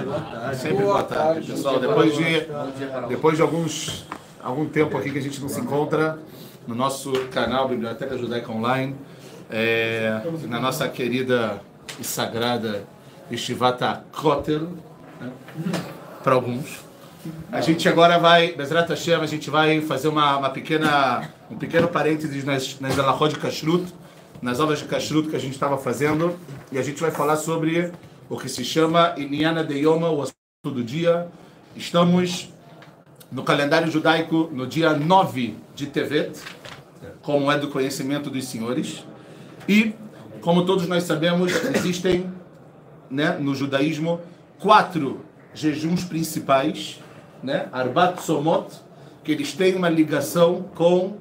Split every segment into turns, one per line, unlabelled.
tarde. Sempre boa tarde, pessoal. Depois de, depois de alguns, algum tempo aqui que a gente não se encontra no nosso canal Biblioteca Judaica Online, é, na nossa querida e sagrada Estivata Kotel, né? para alguns. A gente agora vai, Bezrat Hashem, a gente vai fazer uma, uma pequena, um pequeno parênteses nas, nas alahot de Kashrut, nas aulas de Kashrut que a gente estava fazendo, e a gente vai falar sobre o que se chama Inyana de Yoma, o assunto do dia. Estamos no calendário judaico no dia 9 de Tevet, como é do conhecimento dos senhores. E, como todos nós sabemos, existem né, no judaísmo quatro jejuns principais, né, Arbat Somot, que eles têm uma ligação com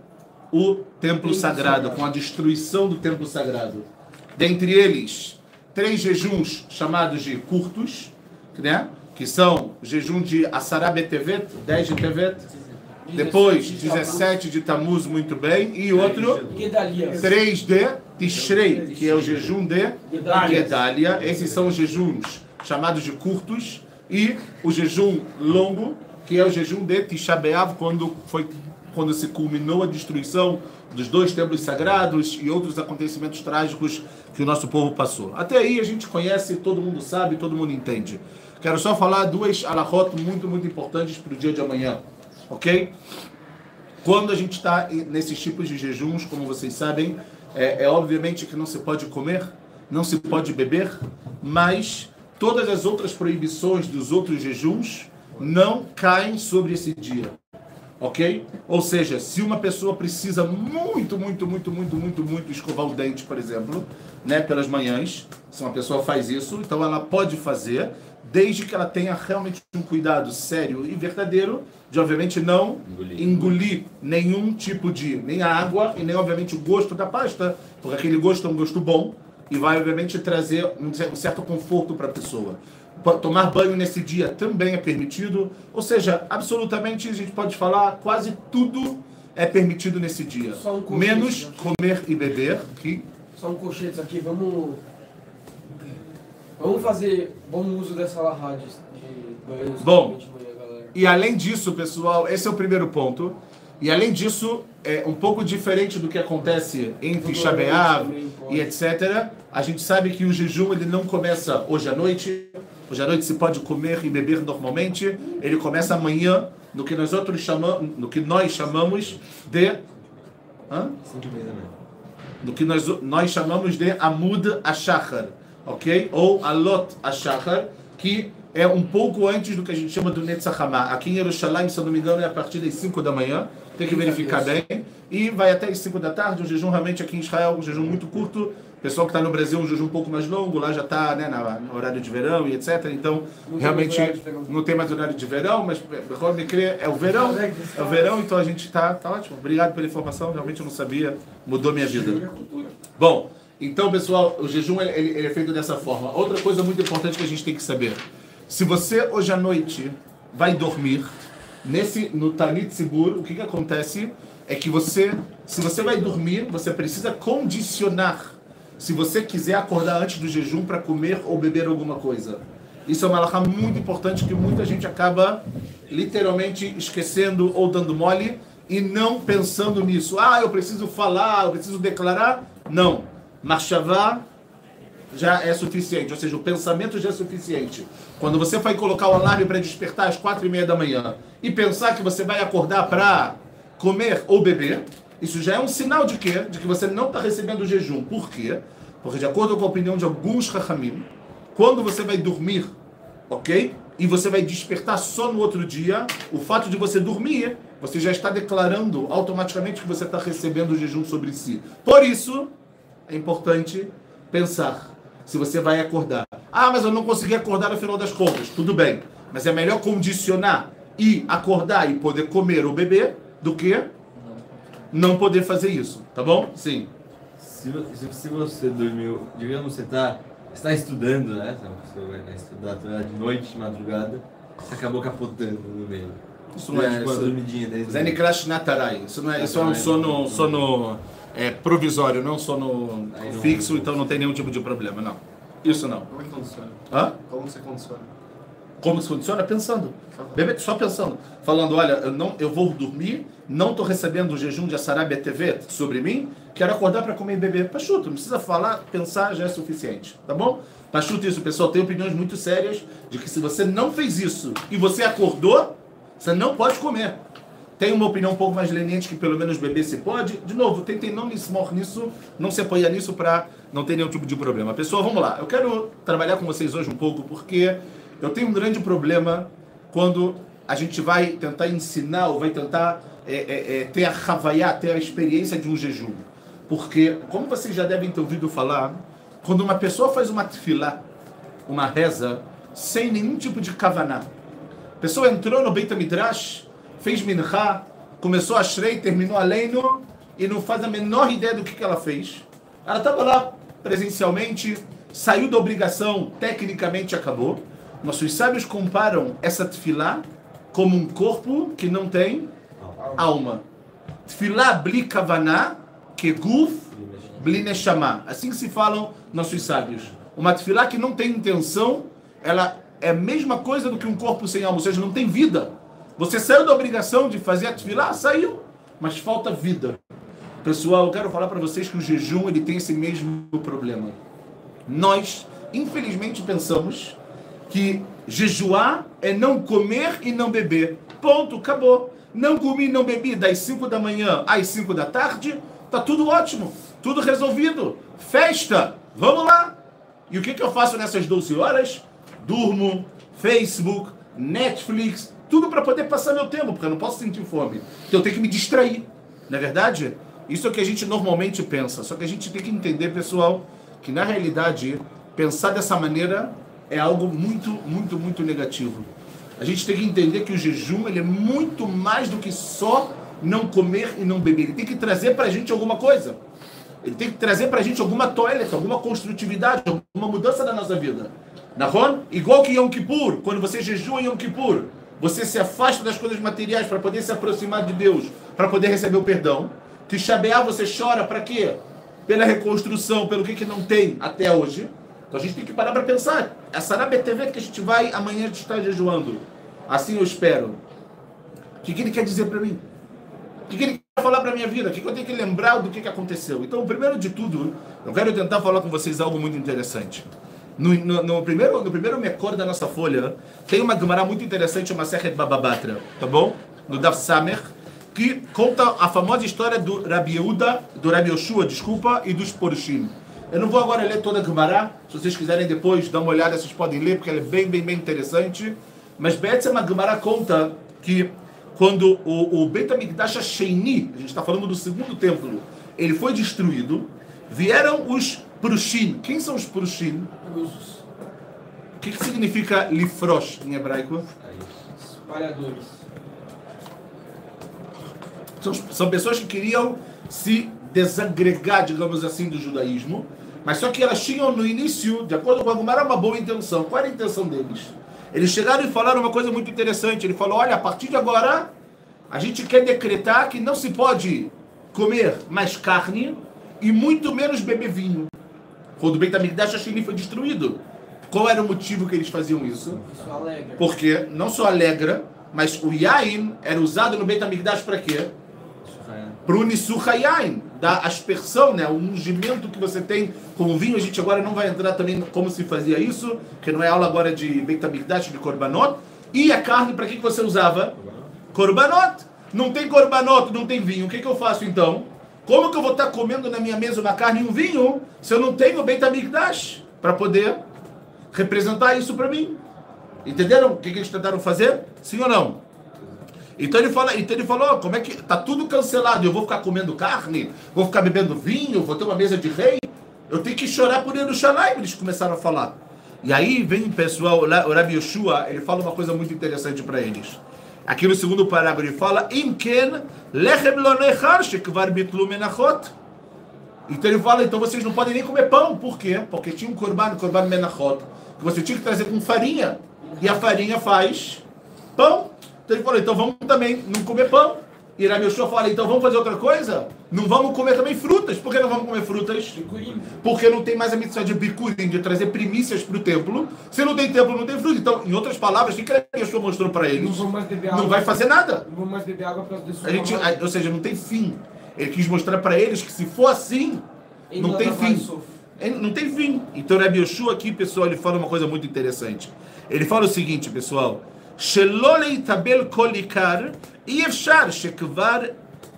o templo sagrado, com a destruição do templo sagrado. Dentre eles, três jejuns chamados de curtos, né, que são jejum de Asara Betevet, 10 de Tevet, depois 17 de Tamuz, muito bem, e outro 3 de Tishrei, que é o jejum de Gedalia. Esses são os jejuns chamados de curtos, e o jejum longo, que é o jejum de Tisha B'Av, quando foi quando se culminou a destruição dos dois templos sagrados e outros acontecimentos trágicos que o nosso povo passou. Até aí a gente conhece, todo mundo sabe, todo mundo entende. Quero só falar duas alahot muito, muito importantes para o dia de amanhã, ok? Quando a gente está nesses tipos de jejuns, como vocês sabem, é, é obviamente que não se pode comer, não se pode beber, mas todas as outras proibições dos outros jejuns não caem sobre esse dia. Ok? Ou seja, se uma pessoa precisa muito, muito, muito, muito, muito, muito escovar o dente, por exemplo, né, pelas manhãs, se uma pessoa faz isso, então ela pode fazer, desde que ela tenha realmente um cuidado sério e verdadeiro de, obviamente, não engolir, engolir nenhum tipo de, nem a água e nem, obviamente, o gosto da pasta, porque aquele gosto é um gosto bom e vai, obviamente, trazer um certo conforto para a pessoa. Tomar banho nesse dia também é permitido, ou seja, absolutamente a gente pode falar quase tudo é permitido nesse dia, um menos comer e beber. Que...
Só um colchete aqui, vamos vamos fazer bom uso dessa larra de, banhos.
Bom, e além disso, pessoal, esse é o primeiro ponto. E além disso, é um pouco diferente do que acontece entre Tisha e etc. A gente sabe que o jejum ele não começa hoje à noite, Hoje à noite se pode comer e beber normalmente. Ele começa amanhã no que nós outros chamamos, no que nós chamamos de hã? no que nós, nós chamamos de Amud Ashachar, ok? Ou Alot Ashachar, que é um pouco antes do que a gente chama do Netzachama. Aqui em Jerusalém, se eu não me engano, é a partir das 5 da manhã. Tem que verificar bem. E vai até as 5 da tarde. Um jejum realmente aqui em Israel, um jejum muito curto. Pessoal que está no Brasil, um jejum um pouco mais longo. Lá já está né, no horário de verão e etc. Então, não realmente não tem mais horário de verão, mas crer, é o verão. É o verão, então a gente está tá ótimo. Obrigado pela informação. Realmente eu não sabia. Mudou minha vida. Bom, então, pessoal, o jejum ele, ele é feito dessa forma. Outra coisa muito importante que a gente tem que saber. Se você hoje à noite vai dormir, nesse no Tanit Sibur, o que, que acontece é que você, se você vai dormir, você precisa condicionar se você quiser acordar antes do jejum para comer ou beber alguma coisa. Isso é uma alahá muito importante que muita gente acaba literalmente esquecendo ou dando mole e não pensando nisso. Ah, eu preciso falar, eu preciso declarar. Não. Marchavá já é suficiente, ou seja, o pensamento já é suficiente. Quando você vai colocar o alarme para despertar às quatro e meia da manhã e pensar que você vai acordar para comer ou beber, isso já é um sinal de quê? De que você não está recebendo o jejum. Por quê? Porque de acordo com a opinião de alguns rachamim, quando você vai dormir, ok? E você vai despertar só no outro dia, o fato de você dormir, você já está declarando automaticamente que você está recebendo o jejum sobre si. Por isso, é importante pensar se você vai acordar. Ah, mas eu não consegui acordar no final das contas. Tudo bem. Mas é melhor condicionar e acordar e poder comer ou beber do que não poder fazer isso. Tá bom? Sim.
Se, se você dormiu, digamos, você está está estudando, né? Você vai estudar de noite, de madrugada, você acabou capotando no meio.
Isso não é, é tipo uma dormidinha. Zenikrash Natarai. Isso, não é, isso é um sono, sono é, provisório, não sono fixo, então não tem nenhum tipo de problema, não. Isso não.
Como é que funciona?
Hã?
Como você condiciona?
Como se funciona? Pensando. Bebê, só pensando. Falando, olha, eu, não, eu vou dormir, não estou recebendo o jejum de Assarabia TV sobre mim, quero acordar para comer e beber. Pachuto, não precisa falar, pensar já é suficiente. Tá bom? Pachuto isso, pessoal. Tem opiniões muito sérias de que se você não fez isso e você acordou, você não pode comer. Tem uma opinião um pouco mais leniente que pelo menos beber se pode. De novo, tentem não me esmor nisso, não se apoiar nisso para não ter nenhum tipo de problema. Pessoal, vamos lá. Eu quero trabalhar com vocês hoje um pouco porque eu tenho um grande problema quando a gente vai tentar ensinar ou vai tentar é, é, é, ter a Havaiá, ter a experiência de um jejum. Porque, como vocês já devem ter ouvido falar, quando uma pessoa faz uma tefilá, uma reza, sem nenhum tipo de kavaná, a pessoa entrou no Beit Midrash, fez minchá, começou a shrei, terminou a leino e não faz a menor ideia do que, que ela fez. Ela estava lá presencialmente, saiu da obrigação, tecnicamente acabou. Nossos sábios comparam essa tefilá como um corpo que não tem alma. Tefilá bli kavaná, que guf bli neshama. Assim que se falam nossos sábios. Uma tefilá que não tem intenção, ela é a mesma coisa do que um corpo sem alma, ou seja, não tem vida. Você saiu da obrigação de fazer a tefilá, saiu, mas falta vida. Pessoal, eu quero falar para vocês que o jejum ele tem esse mesmo problema. Nós, infelizmente, pensamos que jejuar é não comer e não beber. Ponto, acabou. Não comi não bebi das 5 da manhã às 5 da tarde, tá tudo ótimo, tudo resolvido. Festa, vamos lá. E o que, que eu faço nessas 12 horas? Durmo, Facebook, Netflix, tudo para poder passar meu tempo, porque eu não posso sentir fome. Então eu tenho que me distrair. Não é verdade? Isso é o que a gente normalmente pensa. Só que a gente tem que entender, pessoal, que na realidade pensar dessa maneira é algo muito, muito, muito negativo. A gente tem que entender que o jejum ele é muito mais do que só não comer e não beber. Ele tem que trazer para a gente alguma coisa. Ele tem que trazer para a gente alguma toilet, alguma construtividade, alguma mudança na nossa vida. Nahon? Igual que Yom Kippur, quando você jejua em Yom Kippur, você se afasta das coisas materiais para poder se aproximar de Deus, para poder receber o perdão. Tisha você chora para quê? Pela reconstrução, pelo que, que não tem até hoje. Então a gente tem que parar para pensar. Essa na BTV que a gente vai amanhã estar jejuando. Assim eu espero. O que, que ele quer dizer para mim? O que, que ele quer falar para minha vida? O que, que eu tenho que lembrar do que, que aconteceu? Então, primeiro de tudo, eu quero tentar falar com vocês algo muito interessante. No, no, no, primeiro, no primeiro Mekor da nossa folha, tem uma Gemara muito interessante, uma Sechet Bababatra, tá bom? No Daf Samer, que conta a famosa história do Rabi Yehuda, do Rabi Yoshua, desculpa, e dos Porushim. Eu não vou agora ler toda a Gemara, se vocês quiserem depois dar uma olhada, vocês podem ler, porque ela é bem, bem, bem interessante. Mas Betzema Gemara conta que quando o, o Bet HaMikdash Sheini, a gente está falando do segundo templo, ele foi destruído, vieram os Prushim. Quem são os Prushim? O que, que significa Lifrosh em hebraico?
Espalhadores.
São, são pessoas que queriam se desagregar, digamos assim, do judaísmo, mas só que elas tinham no início, de acordo com a Gumara, uma boa intenção. Qual era a intenção deles? Eles chegaram e falaram uma coisa muito interessante. Ele falou: olha, a partir de agora, a gente quer decretar que não se pode comer mais carne e muito menos beber vinho. Quando o Beit HaMikdash Hashemi foi destruído. Qual era o motivo que eles faziam isso? Porque não só alegra, mas o yain era usado no Beit HaMikdash para quê? Para o Nisuhayain, da aspersão, né? o ungimento que você tem com o vinho. A gente agora não vai entrar também como se fazia isso, que não é aula agora de Beit HaMikdash, de Korbanot. E a carne, para que, que você usava? Korbanot. Não tem Korbanot, não tem vinho. O que, que eu faço então? Como que eu vou estar comendo na minha mesa uma carne e um vinho se eu não tenho Beit HaMikdash para poder representar isso para mim? Entenderam o que, que eles tentaram fazer? Sim ou não? Então ele, fala, então ele falou, como é que tá tudo cancelado? Eu vou ficar comendo carne? Vou ficar bebendo vinho? Vou ter uma mesa de rei? Eu tenho que chorar por Yerushalayim, eles começaram a falar. E aí vem pessoal, o Rabi Yeshua, ele fala uma coisa muito interessante para eles. Aqui no segundo parágrafo ele fala: Imken lechem menachot. Então ele fala: então vocês não podem nem comer pão. Por quê? Porque tinha um korban, korban menachot, que você tinha que trazer com farinha. E a farinha faz pão. Então ele falou: então vamos também não comer pão. E Rabi Yoshua fala, então vamos fazer outra coisa? Não vamos comer também frutas. Por que não vamos comer frutas?
Bicurim.
Porque não tem mais a missão de bicurim, de trazer primícias para o templo. Se não tem templo, não tem fruta. Então, em outras palavras, o que Rabi Yoshua mostrou para
Não
eles?
vou mais beber água.
Não vai fazer nada.
Não vou mais beber água para
A gente, a- ou seja, não tem fim. Ele quis mostrar para eles que se for assim, não tem fim. É, Não tem fim. Então, Rabi Yoshua aqui, pessoal, ele fala uma coisa muito interessante. Ele fala o seguinte, pessoal. שלא להתאבל כל עיקר, אי אפשר שכבר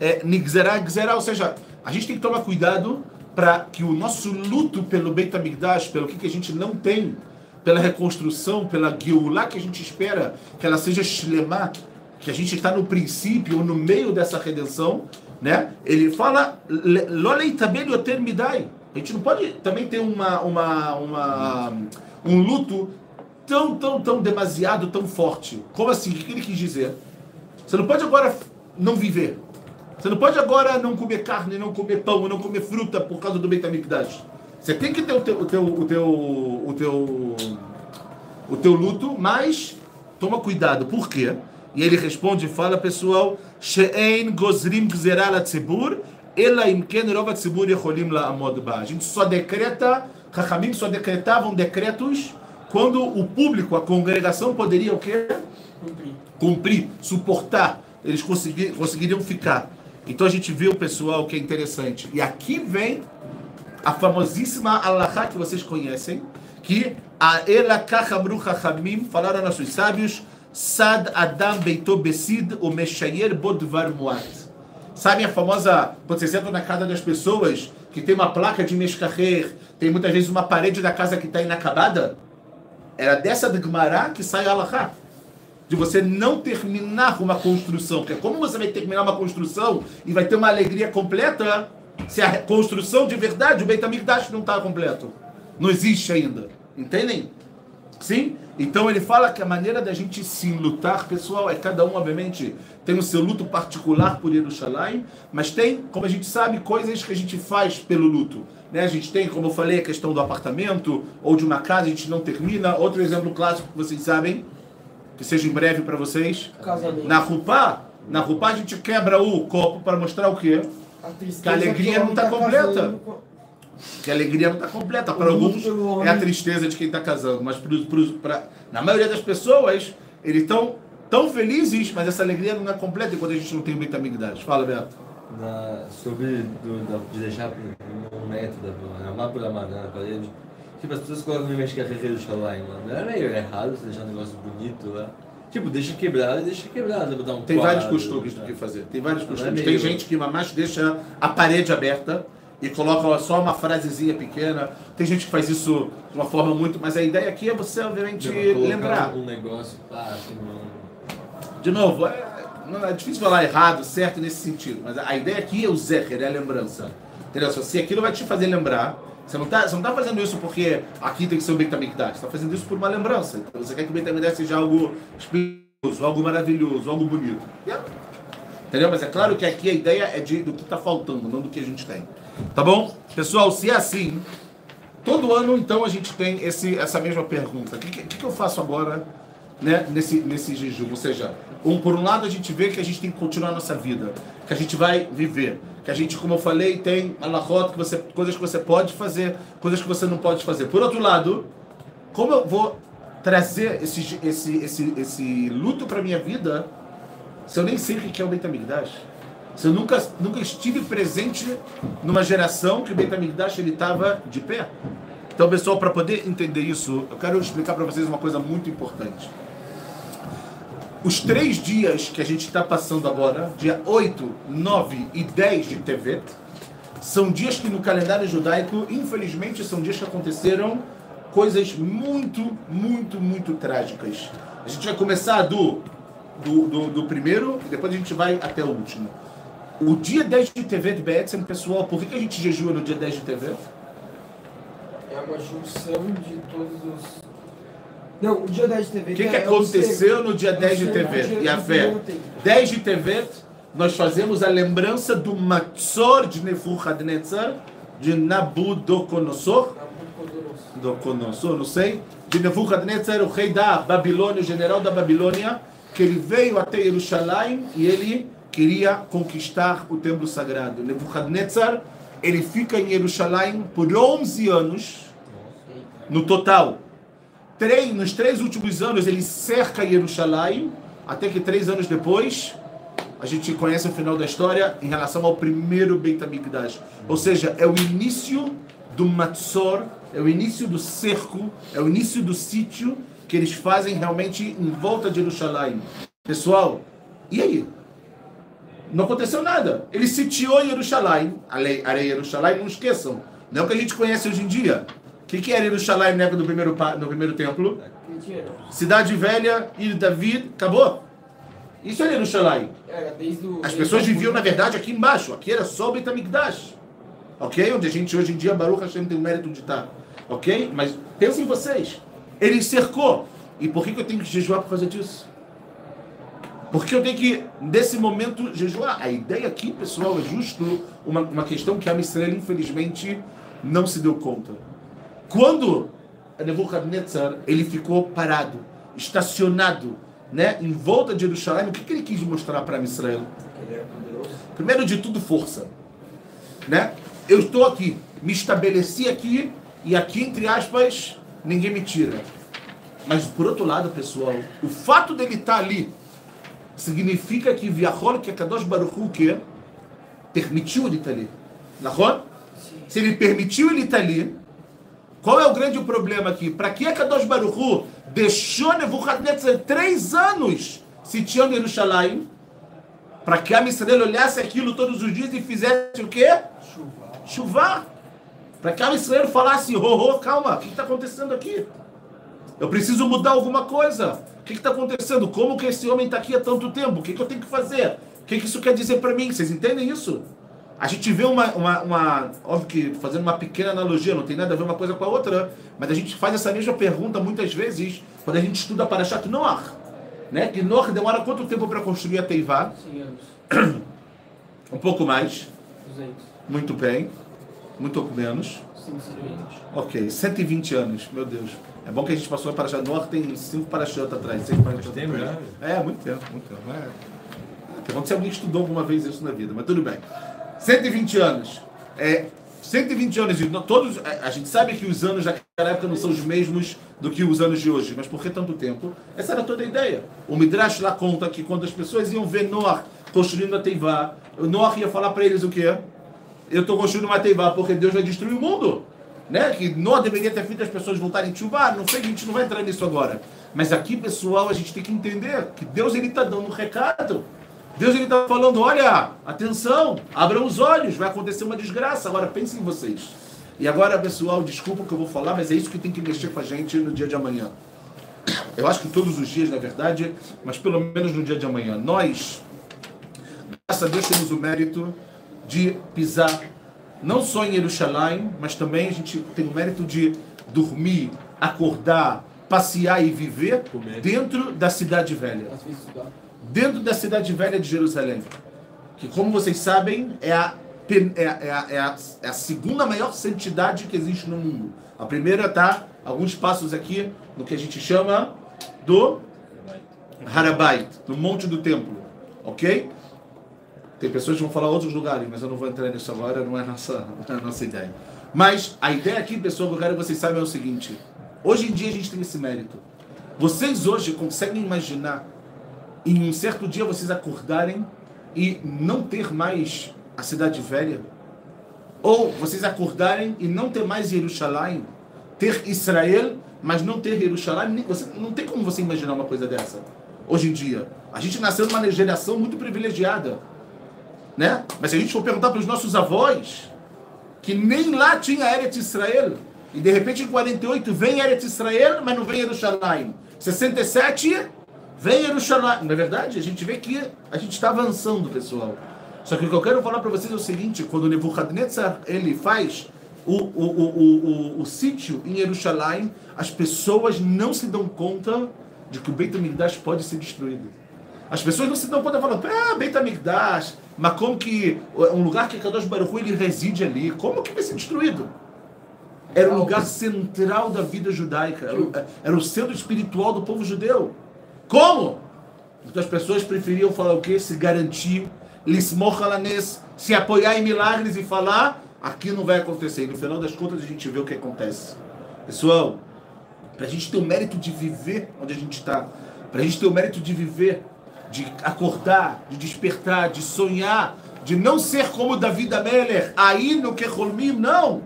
eh, נגזרה גזרה, ou seja, a gente tem que tomar cuidado para que o nosso luto pelo Beit HaMikdash, pelo que, que a gente não tem, pela reconstrução, pela Geulah que a gente espera, que ela seja Shlemah, que a gente está no princípio ou no meio dessa redenção, né? Ele fala, "Le- "Lo leitabel yoter midai." A gente não pode também ter uma, uma, uma, um luto tão, tão, tão demasiado, tão forte. Como assim? O que ele quis dizer? Você não pode agora não viver. Você não pode agora não comer carne, não comer pão, não comer fruta por causa do Beit HaMikdash. Você tem que ter o teu, o teu, o teu, o teu, o teu luto, mas toma cuidado. Por quê? E ele responde e fala, pessoal, She'ein gozrim gzeral atzibur, ela imken rov atzibur yecholim la'amod ba. A gente só decreta, Chachamim só decretavam decretos quando o público, a congregação poderia o quê?
Cumprir.
cumprir, suportar, eles consegui- conseguiriam ficar. Então a gente vê o pessoal que é interessante. E aqui vem a famosíssima Allahá que vocês conhecem, que a Elakachamru Chachamim, falaram nossos sábios, Sad Adam Beito Besid, o Meshayer Bodvar Muat. Sabem a famosa, quando vocês entram na casa das pessoas, que tem uma placa de Meshkacher, tem muitas vezes uma parede da casa que está inacabada? Era dessa de Gemara que sai a Allahá de você não terminar uma construção. Porque como você vai terminar uma construção e vai ter uma alegria completa se a construção de verdade, o Beit HaMikdash não está completo? Não existe ainda. Entendem? Sim? Então ele fala que a maneira da gente se lutar, pessoal, é cada um, obviamente, tem o seu luto particular por Jerusalém, mas tem, como a gente sabe, coisas que a gente faz pelo luto. Né? A gente tem, como eu falei, a questão do apartamento ou de uma casa, a gente não termina. Outro exemplo clássico que vocês sabem, que seja em breve para vocês.
Casamento.
Na Rupá, na Rupá a gente quebra o copo para mostrar o quê?
A tristeza
Que a alegria
que
não
homem
tá completa.
casando
Que a alegria não está completa. Para alguns é a tristeza de quem está casando, mas pros, pros, pra, na maioria das pessoas, eles estão tão felizes, mas essa alegria não é completa enquanto a gente não tem o Betamigdash. Fala, Beto.
Na, sobre do, da, de deixar um método, amar por amar né, na parede. Tipo, as pessoas colocam no mexe carreira do Shaline lá. Não é meio errado você deixar um negócio bonito lá. Tipo, deixa quebrado e deixa quebrado. Botar um
Tem vários
quadro,
costumes do
né?
que fazer. Tem vários
é
costumes.
meio-
Tem gente que mamás deixa a parede aberta e coloca só uma frasezinha pequena. Tem gente que faz isso de uma forma muito. Mas a ideia aqui é você, obviamente, lembrar.
um negócio, assim, não...
De novo, é, não, é difícil falar errado, certo nesse sentido, mas a ideia aqui é o zeher, é a lembrança. Entendeu? Se aquilo vai te fazer lembrar, você não está você não tá fazendo isso porque aqui tem que ser o Beit HaMikdash, você está fazendo isso por uma lembrança. Então, você quer que o Beit HaMikdash seja algo espirituoso, algo maravilhoso, algo bonito. É- Entendeu? Mas é claro que aqui a ideia é de, do que está faltando, não do que a gente tem. Tá bom? Pessoal, se é assim, todo ano então a gente tem esse, essa mesma pergunta. O que, que, que eu faço agora né, nesse, nesse jejum? Ou seja, um, por um lado a gente vê que a gente tem que continuar a nossa vida, que a gente vai viver, que a gente, como eu falei, tem alahot, que você, coisas que você pode fazer, coisas que você não pode fazer. Por outro lado, como eu vou trazer esse, esse, esse, esse luto para minha vida se eu nem sei o que é o Beit? Eu nunca, nunca estive presente numa geração que o Beit ele estava de pé? Então, pessoal, para poder entender isso, eu quero explicar para vocês uma coisa muito importante. Os três dias que a gente está passando agora, dia 8, 9 e 10 de Tevet, são dias que no calendário judaico, infelizmente, são dias que aconteceram coisas muito, muito, muito trágicas. A gente vai começar do, do, do, do primeiro e depois a gente vai até o último. O dia 10 de Tevet, Be'etzem, pessoal, por que, que a gente jejua no dia 10 de Tevet?
É uma junção de todos os. Não, o dia 10 de TV.
O que, que aconteceu no dia 10 de Tevet? E a fé. 10 de Tevet, nós fazemos a lembrança do Matzor de Nebuchadnezzar, de Nabucodonosor, Nabucodonosor, não sei, de Nebuchadnezzar, o rei da Babilônia, o general da Babilônia, que ele veio até Jerusalém e ele queria conquistar o templo sagrado. Nebuchadnezzar, ele fica em Jerusalém por 11 anos, no total. Três, nos três últimos anos, ele cerca Jerusalém, até que três anos depois, a gente conhece o final da história em relação ao primeiro Beit HaMikdash. Ou seja, é o início do Matzor, é o início do cerco, é o início do sítio que eles fazem realmente em volta de Jerusalém. Pessoal, e aí? Não aconteceu nada. Ele sitiou Jerusalém, a lei, a lei Jerusalém, não esqueçam. Não é o que a gente conhece hoje em dia. O que, que era Jerusalém na época do primeiro, do primeiro templo? Cidade Velha, Ilha David, acabou. Isso é Jerusalém. As pessoas viviam, na verdade, aqui embaixo. Aqui era só o Betamigdash. Ok? Onde a gente hoje em dia, Baruch Hashem tem o mérito de estar. Ok? Mas pensem em vocês. Ele cercou. E por que, que eu tenho que jejuar por causa disso? Porque eu tenho que, nesse momento, jejuar. A ideia aqui, pessoal, é justo uma, uma questão que a Israel, infelizmente, não se deu conta. Quando Nebuchadnezzar ele ficou parado, estacionado, né, em volta de Jerusalém, o que, que ele quis mostrar para Israel? Primeiro de tudo, força. Né? Eu estou aqui, me estabeleci aqui, e aqui, entre aspas, ninguém me tira. Mas, por outro lado, pessoal, o fato dele estar tá ali, significa que Viachol, que é Kadosh Baruch Hu, que permitiu ele estar ali. Nahon? Se ele permitiu ele estar ali, qual é o grande problema aqui? Para que Kadosh Baruch Hu deixou Nebuchadnezzar três anos sitiando Jerusalém? Para que a Israel olhasse aquilo todos os dias e fizesse o quê? Chuvar. Chuvar. Para que a Israel falasse, oh, oh, calma, o que está acontecendo aqui? Eu preciso mudar alguma coisa que está acontecendo? Como que esse homem está aqui há tanto tempo? O que, que eu tenho que fazer? O que, que isso quer dizer para mim? Vocês entendem isso? A gente vê uma, uma, uma, Óbvio que fazendo uma pequena analogia, não tem nada a ver uma coisa com a outra, mas a gente faz essa mesma pergunta muitas vezes quando a gente estuda para Chat Noach. Né? Que Noach demora quanto tempo para construir a Teivá? 100 anos. Um pouco mais. 200. Muito bem. Muito menos. 120. Ok, 120 anos, meu Deus. É bom que a gente passou para Parashat Noach, tem cinco Parashat atrás, seis Parashat
tempo já?
É, muito tempo, muito tempo. É. Pergunta se alguém estudou alguma vez isso na vida, mas tudo bem. 120 anos. É, 120 anos, e todos, a gente sabe que os anos daquela época não são os mesmos do que os anos de hoje, mas por que tanto tempo? Essa era toda a ideia. O Midrash lá conta que quando as pessoas iam ver Noah construindo a Teivá, Noah ia falar para eles o quê? Eu estou construindo uma Teivá porque Deus vai destruir o mundo né? que não deveria ter feito as pessoas voltarem a chuvar, não sei, a gente não vai entrar nisso agora. Mas aqui, pessoal, a gente tem que entender que Deus ele está dando um recado. Deus ele está falando, olha, atenção, abram os olhos, vai acontecer uma desgraça. Agora pensem em vocês. E agora, pessoal, desculpa o que eu vou falar, mas é isso que tem que mexer com a gente no dia de amanhã. Eu acho que todos os dias, na verdade, mas pelo menos no dia de amanhã. Nós, graças a Deus, temos o mérito de pisar não só em Jerusalém, mas também a gente tem o mérito de dormir, acordar, passear e viver dentro da cidade velha. Dentro da cidade velha de Jerusalém. Que, como vocês sabem, é a, é, é a, é a, é a segunda maior santidade que existe no mundo. A primeira está alguns passos aqui no que a gente chama do Harabait, no Monte do Templo. Ok? Tem pessoas que vão falar outros lugares, mas eu não vou entrar nisso agora, não é nossa, não é nossa ideia. Mas a ideia aqui, pessoal, que eu quero que vocês saibam é o seguinte: hoje em dia a gente tem esse mérito. Vocês hoje conseguem imaginar em um certo dia vocês acordarem e não ter mais a cidade velha? Ou vocês acordarem e não ter mais Jerusalém? Ter Israel, mas não ter Jerusalém? Você, não tem como você imaginar uma coisa dessa. Hoje em dia. A gente nasceu numa geração muito privilegiada. Né? Mas se a gente for perguntar para os nossos avós, que nem lá tinha Eretz Israel, e de repente em 48 vem Eretz Israel, mas não vem Jerusalém. 67 vem Jerusalém. Na é verdade, a gente vê que a gente está avançando, pessoal. Só que o que eu quero falar para vocês é o seguinte: quando Nebuchadnezzar ele faz o, o, o, o, sítio em Jerusalém, as pessoas não se dão conta de que o Beit HaMikdash pode ser destruído. As pessoas não se dão conta falando, ah, Beit HaMikdash, mas como que um lugar que Kadosh Baruch ele reside ali, como que vai ser destruído? Era o lugar central da vida judaica, era o, era o centro espiritual do povo judeu. Como? Porque as pessoas preferiam falar o quê? Se garantir, lismoch alanes, se apoiar em milagres e falar, aqui não vai acontecer. E no final das contas a gente vê o que acontece. Pessoal, para a gente ter o mérito de viver onde a gente está, para a gente ter o mérito de viver, de acordar, de despertar, de sonhar, de não ser como Davi da Meller, aí no que não.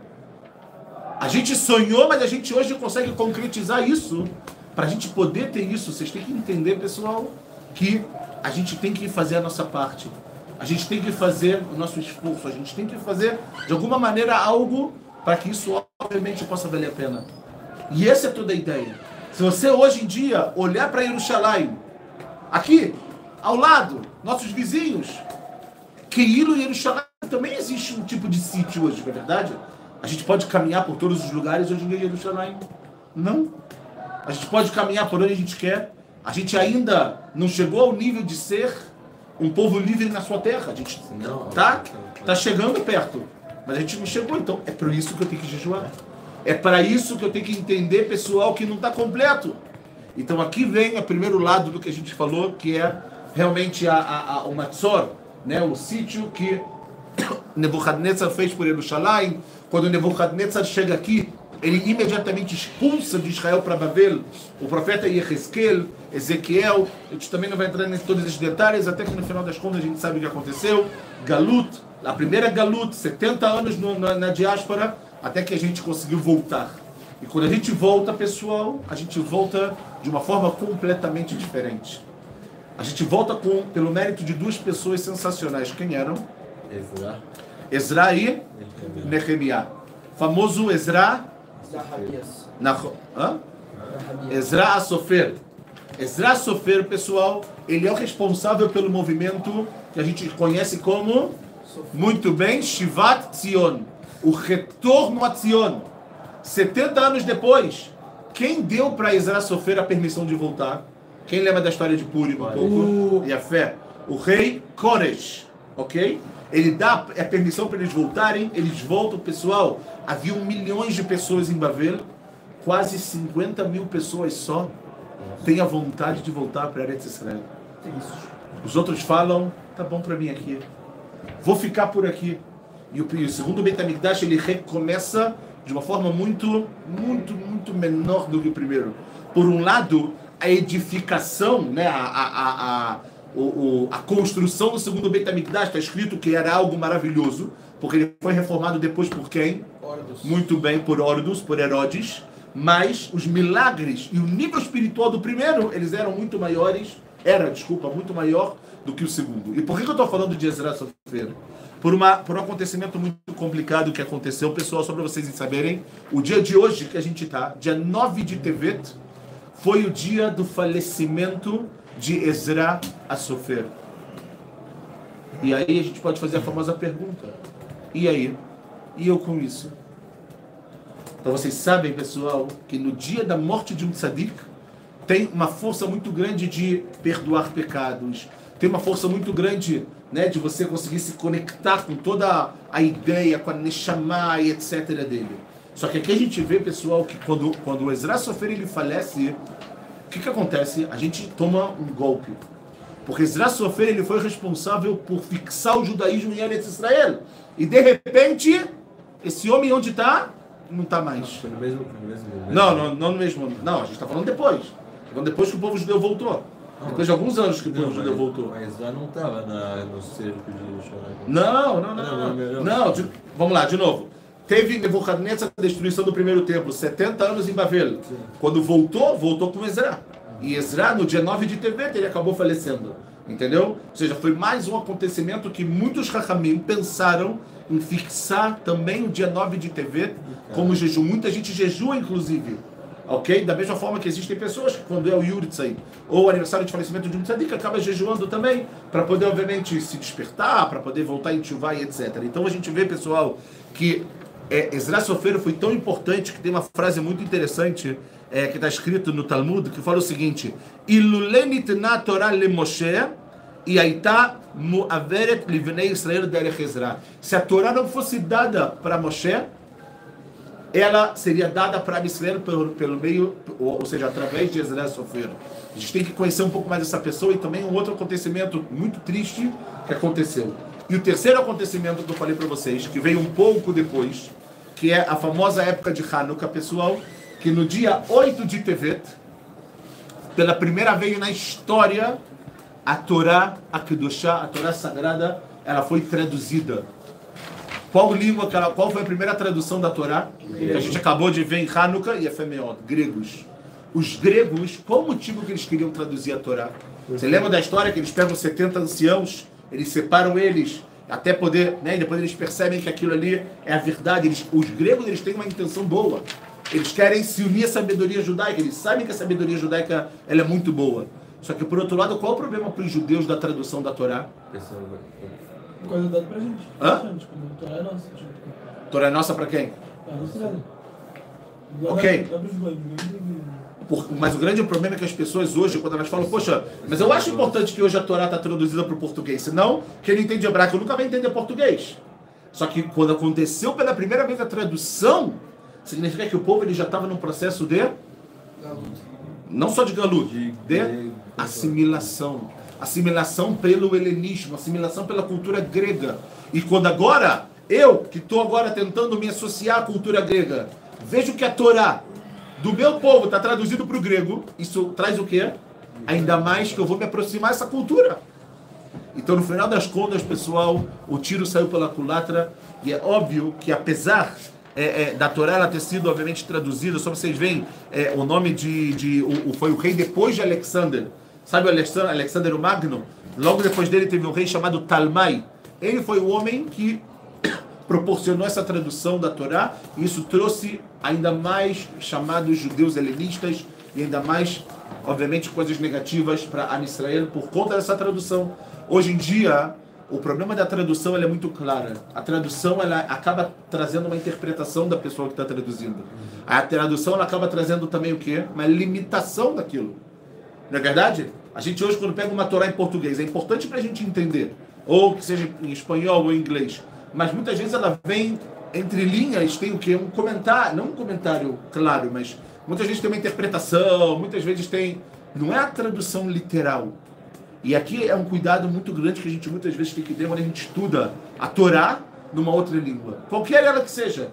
A gente sonhou, mas a gente hoje consegue concretizar isso. Para a gente poder ter isso, vocês têm que entender, pessoal, que a gente tem que fazer a nossa parte. A gente tem que fazer o nosso esforço. A gente tem que fazer, de alguma maneira, algo para que isso, obviamente, possa valer a pena. E essa é toda a ideia. Se você, hoje em dia, olhar para Jerusalém, aqui, ao lado, nossos vizinhos, que ir em Jerusalém também existe um tipo de sítio hoje, não é verdade? A gente pode caminhar por todos os lugares hoje em dia em Jerusalém? Não. A gente pode caminhar por onde a gente quer. A gente ainda não chegou ao nível de ser um povo livre na sua terra. A gente não, tá, tá chegando perto, mas a gente não chegou. Então é por isso que eu tenho que jejuar. É para isso que eu tenho que entender, pessoal, que não está completo. Então aqui vem o primeiro lado do que a gente falou, que é realmente a, a, a o Matzor, né, o sítio que Nebuchadnezzar fez por Jerusalém. Quando Nebuchadnezzar chega aqui, ele imediatamente expulsa de Israel para Babel o profeta Yehezkel, Ezequiel. A gente também não vai entrar em todos esses detalhes, até que no final das contas a gente sabe o que aconteceu. Galut, a primeira Galut, 70 anos no, na, na diáspora, até que a gente conseguiu voltar. E quando a gente volta, pessoal, a gente volta de uma forma completamente diferente. A gente volta com, pelo mérito de duas pessoas sensacionais. Quem eram?
Ezra.
Ezra e Nehemiah. Famoso Ezra.
Zaharias.
Hã? Ezra Sofer. Ezra Sofer, pessoal, ele é o responsável pelo movimento que a gente conhece como, muito bem, Shivat Zion. O retorno a Zion. 70 anos depois, quem deu para Ezra Sofer a permissão de voltar? Quem lembra da história de Purim um pouco? E a fé? O rei Koresh, ok? Ele dá a permissão para eles voltarem, eles voltam, pessoal. Havia milhões de pessoas em Babel, quase 50 mil pessoas só têm a vontade de voltar para Eretz Israel. Os outros falam, tá bom para mim aqui, vou ficar por aqui. E o, segundo Beit HaMikdash, ele recomeça de uma forma muito, muito, muito menor do que o primeiro. Por um lado, a edificação, né, a, a, a, o, a construção do segundo Beit HaMikdash, está escrito que era algo maravilhoso, porque ele foi reformado depois por quem?
Ordos.
Muito bem, por Ordos, por Herodes, mas os milagres e o nível espiritual do primeiro, eles eram muito maiores, era, desculpa, muito maior do que o segundo. E por que, que eu estou falando de Ezra Sofer? Por, uma, por um acontecimento muito complicado que aconteceu, pessoal, só para vocês saberem, o dia de hoje que a gente está, dia 9 de Tevet, foi o dia do falecimento de Ezra a Sofer. E aí a gente pode fazer a famosa pergunta: e aí? E eu com isso? Então vocês sabem, pessoal, que no dia da morte de um tzadik tem uma força muito grande de perdoar pecados, tem uma força muito grande né, de você conseguir se conectar com toda a ideia, com a Neshama e etc. dele. Só que aqui a gente vê, pessoal, que quando, quando o Ezra Sofer ele falece, o que, que acontece? A gente toma um golpe. Porque Ezra Sofer ele foi responsável por fixar o judaísmo em Eretz Israel. E de repente, esse homem onde está? Não está mais.
Foi no mesmo, no mesmo, no mesmo.
Não, não, não no mesmo. Não, a gente está falando depois. Tá falando depois que o povo judeu voltou. Depois de alguns anos que o povo
Não,
judeu voltou.
Mas lá não estava no cerco de Jerusalém.
Não, não, não,
Não,
não.
não,
Não,
não.
de- vamos lá, de novo. Teve Nebuchadnezzar a destruição do primeiro templo, 70 anos em Babel. Quando voltou, voltou com Ezra. E Ezra, no dia 9 de Tevet, ele acabou falecendo. Entendeu? Ou seja, foi mais um acontecimento que muitos Rahamim pensaram em fixar também o dia 9 de Tevet como jejum. Muita gente jejua, inclusive. Ok? Da mesma forma que existem pessoas que, quando é o Yurtzai ou o aniversário de falecimento de um tzadik, acaba jejuando também, para poder, obviamente, se despertar, para poder voltar em Tchuvá e etc. Então a gente vê, pessoal, que é, Ezra Sofer foi tão importante que tem uma frase muito interessante é, que está escrito no Talmud, que fala o seguinte: Ilulenit na Torah le Moshe e aitá muaveret livnei Israel derech Ezra. Se a Torá não fosse dada para Moshe, ela seria dada para Israel pelo, pelo meio, ou, ou seja, através de Ezra Sofer. A gente tem que conhecer um pouco mais essa pessoa e também um outro acontecimento muito triste que aconteceu. E o terceiro acontecimento que eu falei para vocês, que veio um pouco depois, que é a famosa época de Hanukkah, pessoal, que no dia 8 de Tevet, pela primeira vez na história, a Torá, a Kedoshá, a Torá Sagrada, ela foi traduzida. Qual língua, qual foi a primeira tradução da Torá? Que a gente acabou de ver em Hanukkah e Efemeot, gregos. Os gregos, qual o motivo que eles queriam traduzir a Torá? Você lembra da história que eles pegam 70 anciãos, eles separam eles, até poder, né, e depois eles percebem que aquilo ali é a verdade. Eles, os gregos eles têm uma intenção boa. Eles querem se unir à sabedoria judaica, eles sabem que a sabedoria judaica ela é muito boa. Só que por outro lado, qual o problema para os judeus da tradução da Torá?
Coisa dada pra gente.
Hã?
A Torá é nossa. Tipo,
Torá é nossa para quem?
é nossa.
Ok. Por- mas o grande problema é que as pessoas hoje, quando elas falam, poxa, mas eu acho importante que hoje a Torá está traduzida para o português, senão quem não entende hebraico nunca vai entender português. Só que quando aconteceu pela primeira vez a tradução, significa que o povo ele já estava num processo de, não só de galut, de assimilação. Assimilação pelo helenismo, assimilação pela cultura grega. E quando agora, eu, que estou agora tentando me associar à cultura grega, vejo que a Torá do meu povo está traduzido para o grego, isso traz o quê? Ainda mais que eu vou me aproximar dessa cultura. Então, no final das contas, pessoal, o tiro saiu pela culatra e é óbvio que, apesar é, é, da Torá ela ter sido, obviamente, traduzida, só vocês veem é, o nome de. de o, o- foi o rei depois de Alexander. Sabe o Alexander, Alexander o Magno? Logo depois dele teve um rei chamado Talmai. Ele foi o homem que proporcionou essa tradução da Torá e isso trouxe ainda mais chamados judeus helenistas e ainda mais, obviamente, coisas negativas para Am Israel por conta dessa tradução. Hoje em dia, o problema da tradução é muito clara. A tradução ela acaba trazendo uma interpretação da pessoa que está traduzindo. A tradução ela acaba trazendo também o quê? Uma limitação daquilo. Não é verdade? A gente hoje, quando pega uma Torá em português, é importante para a gente entender. Ou que seja em espanhol ou em inglês. Mas muitas vezes ela vem entre linhas, tem o quê? Um comentário, não um comentário claro, mas muitas vezes tem uma interpretação, muitas vezes tem. Não é a tradução literal. E aqui é um cuidado muito grande que a gente muitas vezes tem que ter quando a gente estuda a Torá numa outra língua. Qualquer ela que seja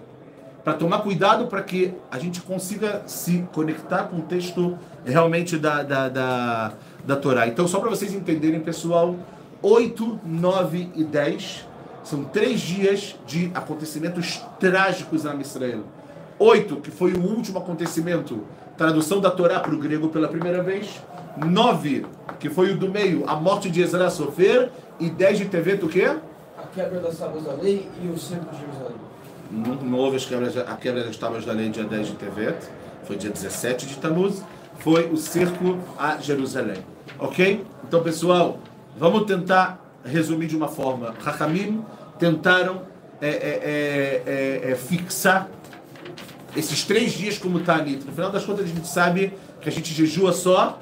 para tomar cuidado para que a gente consiga se conectar com o texto realmente da, da, da, da Torá. Então, só para vocês entenderem, pessoal, 8, 9 e 10 são três dias de acontecimentos trágicos na Israel. 8, que foi o último acontecimento, tradução da Torá para o grego pela primeira vez. 9, que foi o do meio, a morte de Ezra Sofer. E 10 de Tevet, o quê?
A quebra das tábuas da lei e o cerco de Jerusalém.
Não, não houve as quebras, a quebra das tábuas da lei dia 10 de Tevet, foi dia 17 de Tammuz, foi o cerco a Jerusalém. Ok? Então, pessoal, vamos tentar resumir de uma forma. Rahamim tentaram é, é, é, é, é, fixar esses três dias como Tanit. No final das contas, a gente sabe que a gente jejua só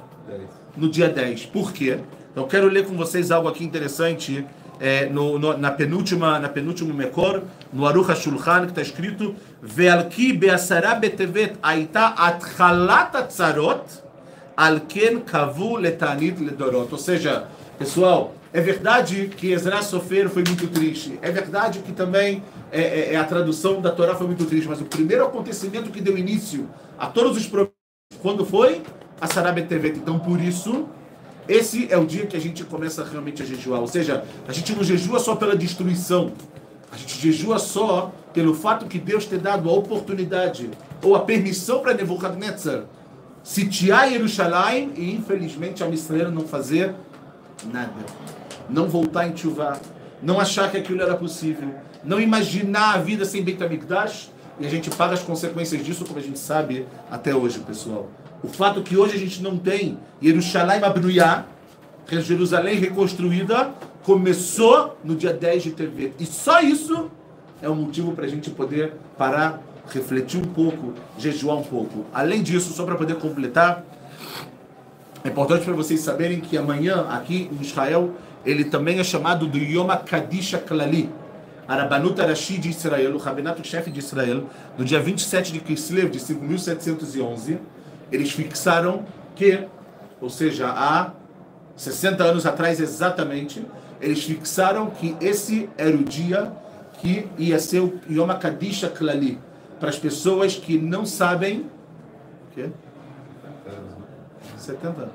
no dia 10. Por quê? Então, quero ler com vocês algo aqui interessante é, no, no- na penúltima na penúltimo Mekor, no Aruch HaShulchan, que está escrito Ve'alki be'asara betevet aita atchalat atzarot al ken kavu letanit ledorot. Ou seja, pessoal, é verdade que Ezra Sofer foi muito triste. É verdade que também é, é, é, a tradução da Torá foi muito triste. Mas o primeiro acontecimento que deu início a todos os problemas, quando foi? A Sarah Betevet. Então, por isso, esse é o dia que a gente começa realmente a jejuar. Ou seja, a gente não jejua só pela destruição. A gente jejua só pelo fato que Deus ter dado a oportunidade ou a permissão para Nebuchadnezzar sitiar Jerusalém e, infelizmente, a Israel não fazer nada. Não voltar em Tchuvá. Não achar que aquilo era possível. Não imaginar a vida sem Beit HaMikdash. E a gente paga as consequências disso, como a gente sabe até hoje, pessoal. O fato que hoje a gente não tem Jerusalém Abruyá, é Jerusalém reconstruída, começou no dia 10 de TV. E só isso é um motivo para a gente poder parar, refletir um pouco, jejuar um pouco. Além disso, só para poder completar, é importante para vocês saberem que amanhã, aqui em Israel, ele também é chamado do Yom Kadisha Klali, Arabanut Arashi de Israel, o rabinato-chefe de Israel, no dia 27 de Kislev de 5711, eles fixaram que, ou seja, há 60 anos atrás exatamente, eles fixaram que esse era o dia que ia ser o Yom Kadisha Klali, para as pessoas que não sabem. O quê? 70 anos.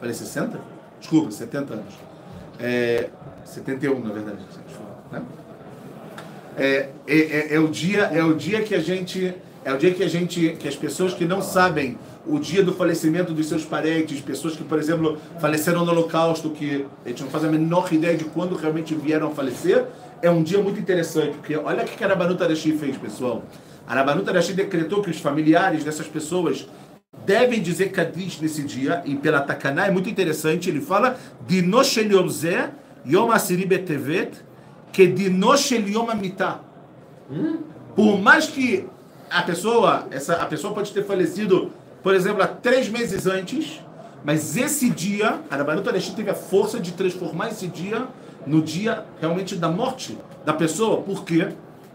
Falei 60? Desculpa, 70 anos. É, 71, na verdade. Né? É, é, é, é, o dia, é o dia que a gente. É o dia que a gente. que as pessoas que não sabem o dia do falecimento dos seus parentes, pessoas que, por exemplo, faleceram no Holocausto, que a gente não faz a menor ideia de quando realmente vieram a falecer, é um dia muito interessante, porque olha o que a Arabanut Arashi fez, pessoal. A Arabanut Arashi decretou que os familiares dessas pessoas devem dizer Kadish nesse dia, e pela Takaná é muito interessante, ele fala Dino Shel Yom Yom Asiri Betevet, que Dino Shel Yom Amitah. Por mais que a pessoa, essa, a pessoa pode ter falecido, por exemplo, há três meses antes, mas esse dia, a Arabanut Arashi teve a força de transformar esse dia no dia realmente da morte da pessoa. Por quê?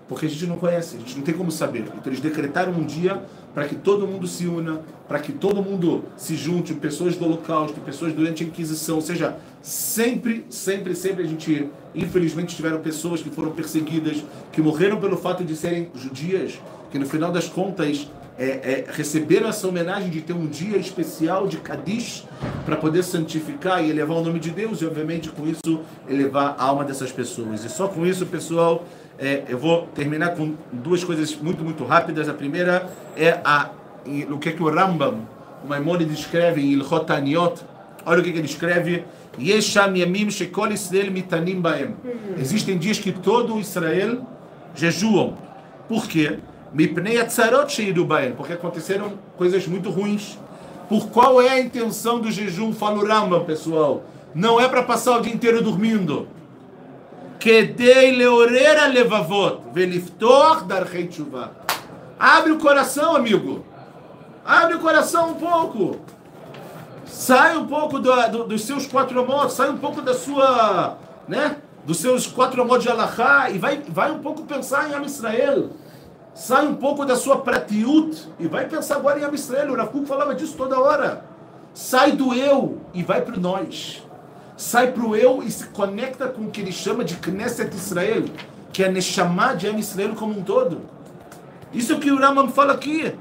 Porque a gente não conhece, a gente não tem como saber. Então eles decretaram um dia para que todo mundo se una, para que todo mundo se junte, pessoas do Holocausto, pessoas durante a Inquisição, ou seja, sempre, sempre, sempre a gente, infelizmente, tiveram pessoas que foram perseguidas, que morreram pelo fato de serem judias, que no final das contas é, é, receberam essa homenagem de ter um dia especial de Kadish para poder santificar e elevar o nome de Deus e, obviamente, com isso, elevar a alma dessas pessoas. E só com isso, pessoal, é, eu vou terminar com duas coisas muito, muito rápidas. A primeira é a, o que, é que o Rambam, o Maimonides, escreve em Ilchot Aniot. Olha o que, é que ele escreve. Existem dias que todo Israel jejuam. Por quê? Porque aconteceram coisas muito ruins. Por qual é a intenção do jejum? Fala o Rambam, pessoal. Não é para passar o dia inteiro dormindo. Kedei leorera levavot, veliftor darchei tshuva. Abre o coração, amigo. Abre o coração um pouco. Sai um pouco do, do, dos seus quatro modos, sai um pouco da sua, né? Dos seus quatro modos de Allahá e vai, vai um pouco pensar em Am Israel. Sai um pouco da sua pratiut e vai pensar agora em Am Israel. O Rav falava disso toda hora. Sai do eu e vai para o nós. Sai para o eu e se conecta com o que ele chama de Knesset Israel, que é Neshama de Am Israel como um todo. Isso é o que o Ramam fala aqui.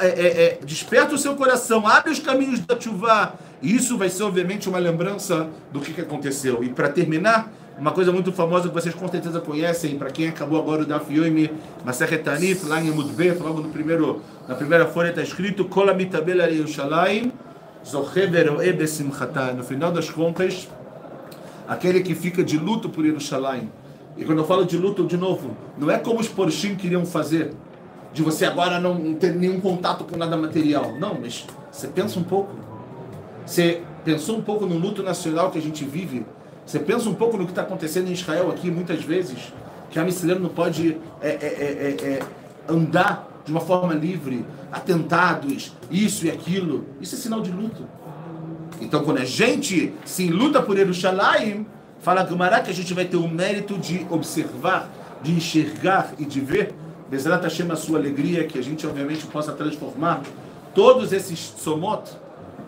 É, é, é, desperta o seu coração, abre os caminhos da chuva. E isso vai ser, obviamente, uma lembrança do que, que aconteceu. E para terminar, uma coisa muito famosa que vocês com certeza conhecem, para quem acabou agora o Daf Yomi, Maseret Tanif, lá em Mudbet, logo no primeiro, na primeira folha está escrito Kol Amitabel Yerushalayim, No final das contas, aquele que fica de luto por Yerushalayim. E quando eu falo de luto, de novo, não é como os porchim queriam fazer, de você agora não ter nenhum contato com nada material. Não, mas você pensa um pouco. Você pensou um pouco no luto nacional que a gente vive, você pensa um pouco no que está acontecendo em Israel aqui, muitas vezes, que a missionária não pode é, é, é, é, andar de uma forma livre, atentados, isso e aquilo. Isso é sinal de luto. Então, quando a gente se luta por Yerushalayim, fala Gumará que a gente vai ter o mérito de observar, de enxergar e de ver, Bezerra Hashem, a sua alegria, que a gente, obviamente, possa transformar todos esses somot,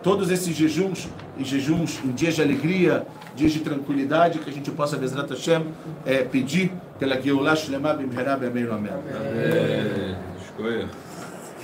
todos esses jejuns, em jejuns em dias de alegria, dias de tranquilidade, que a gente possa, Bezrat Hashem, é, pedir pela Geulah Shlema Bimherá B'Ameinu Amém. Amém.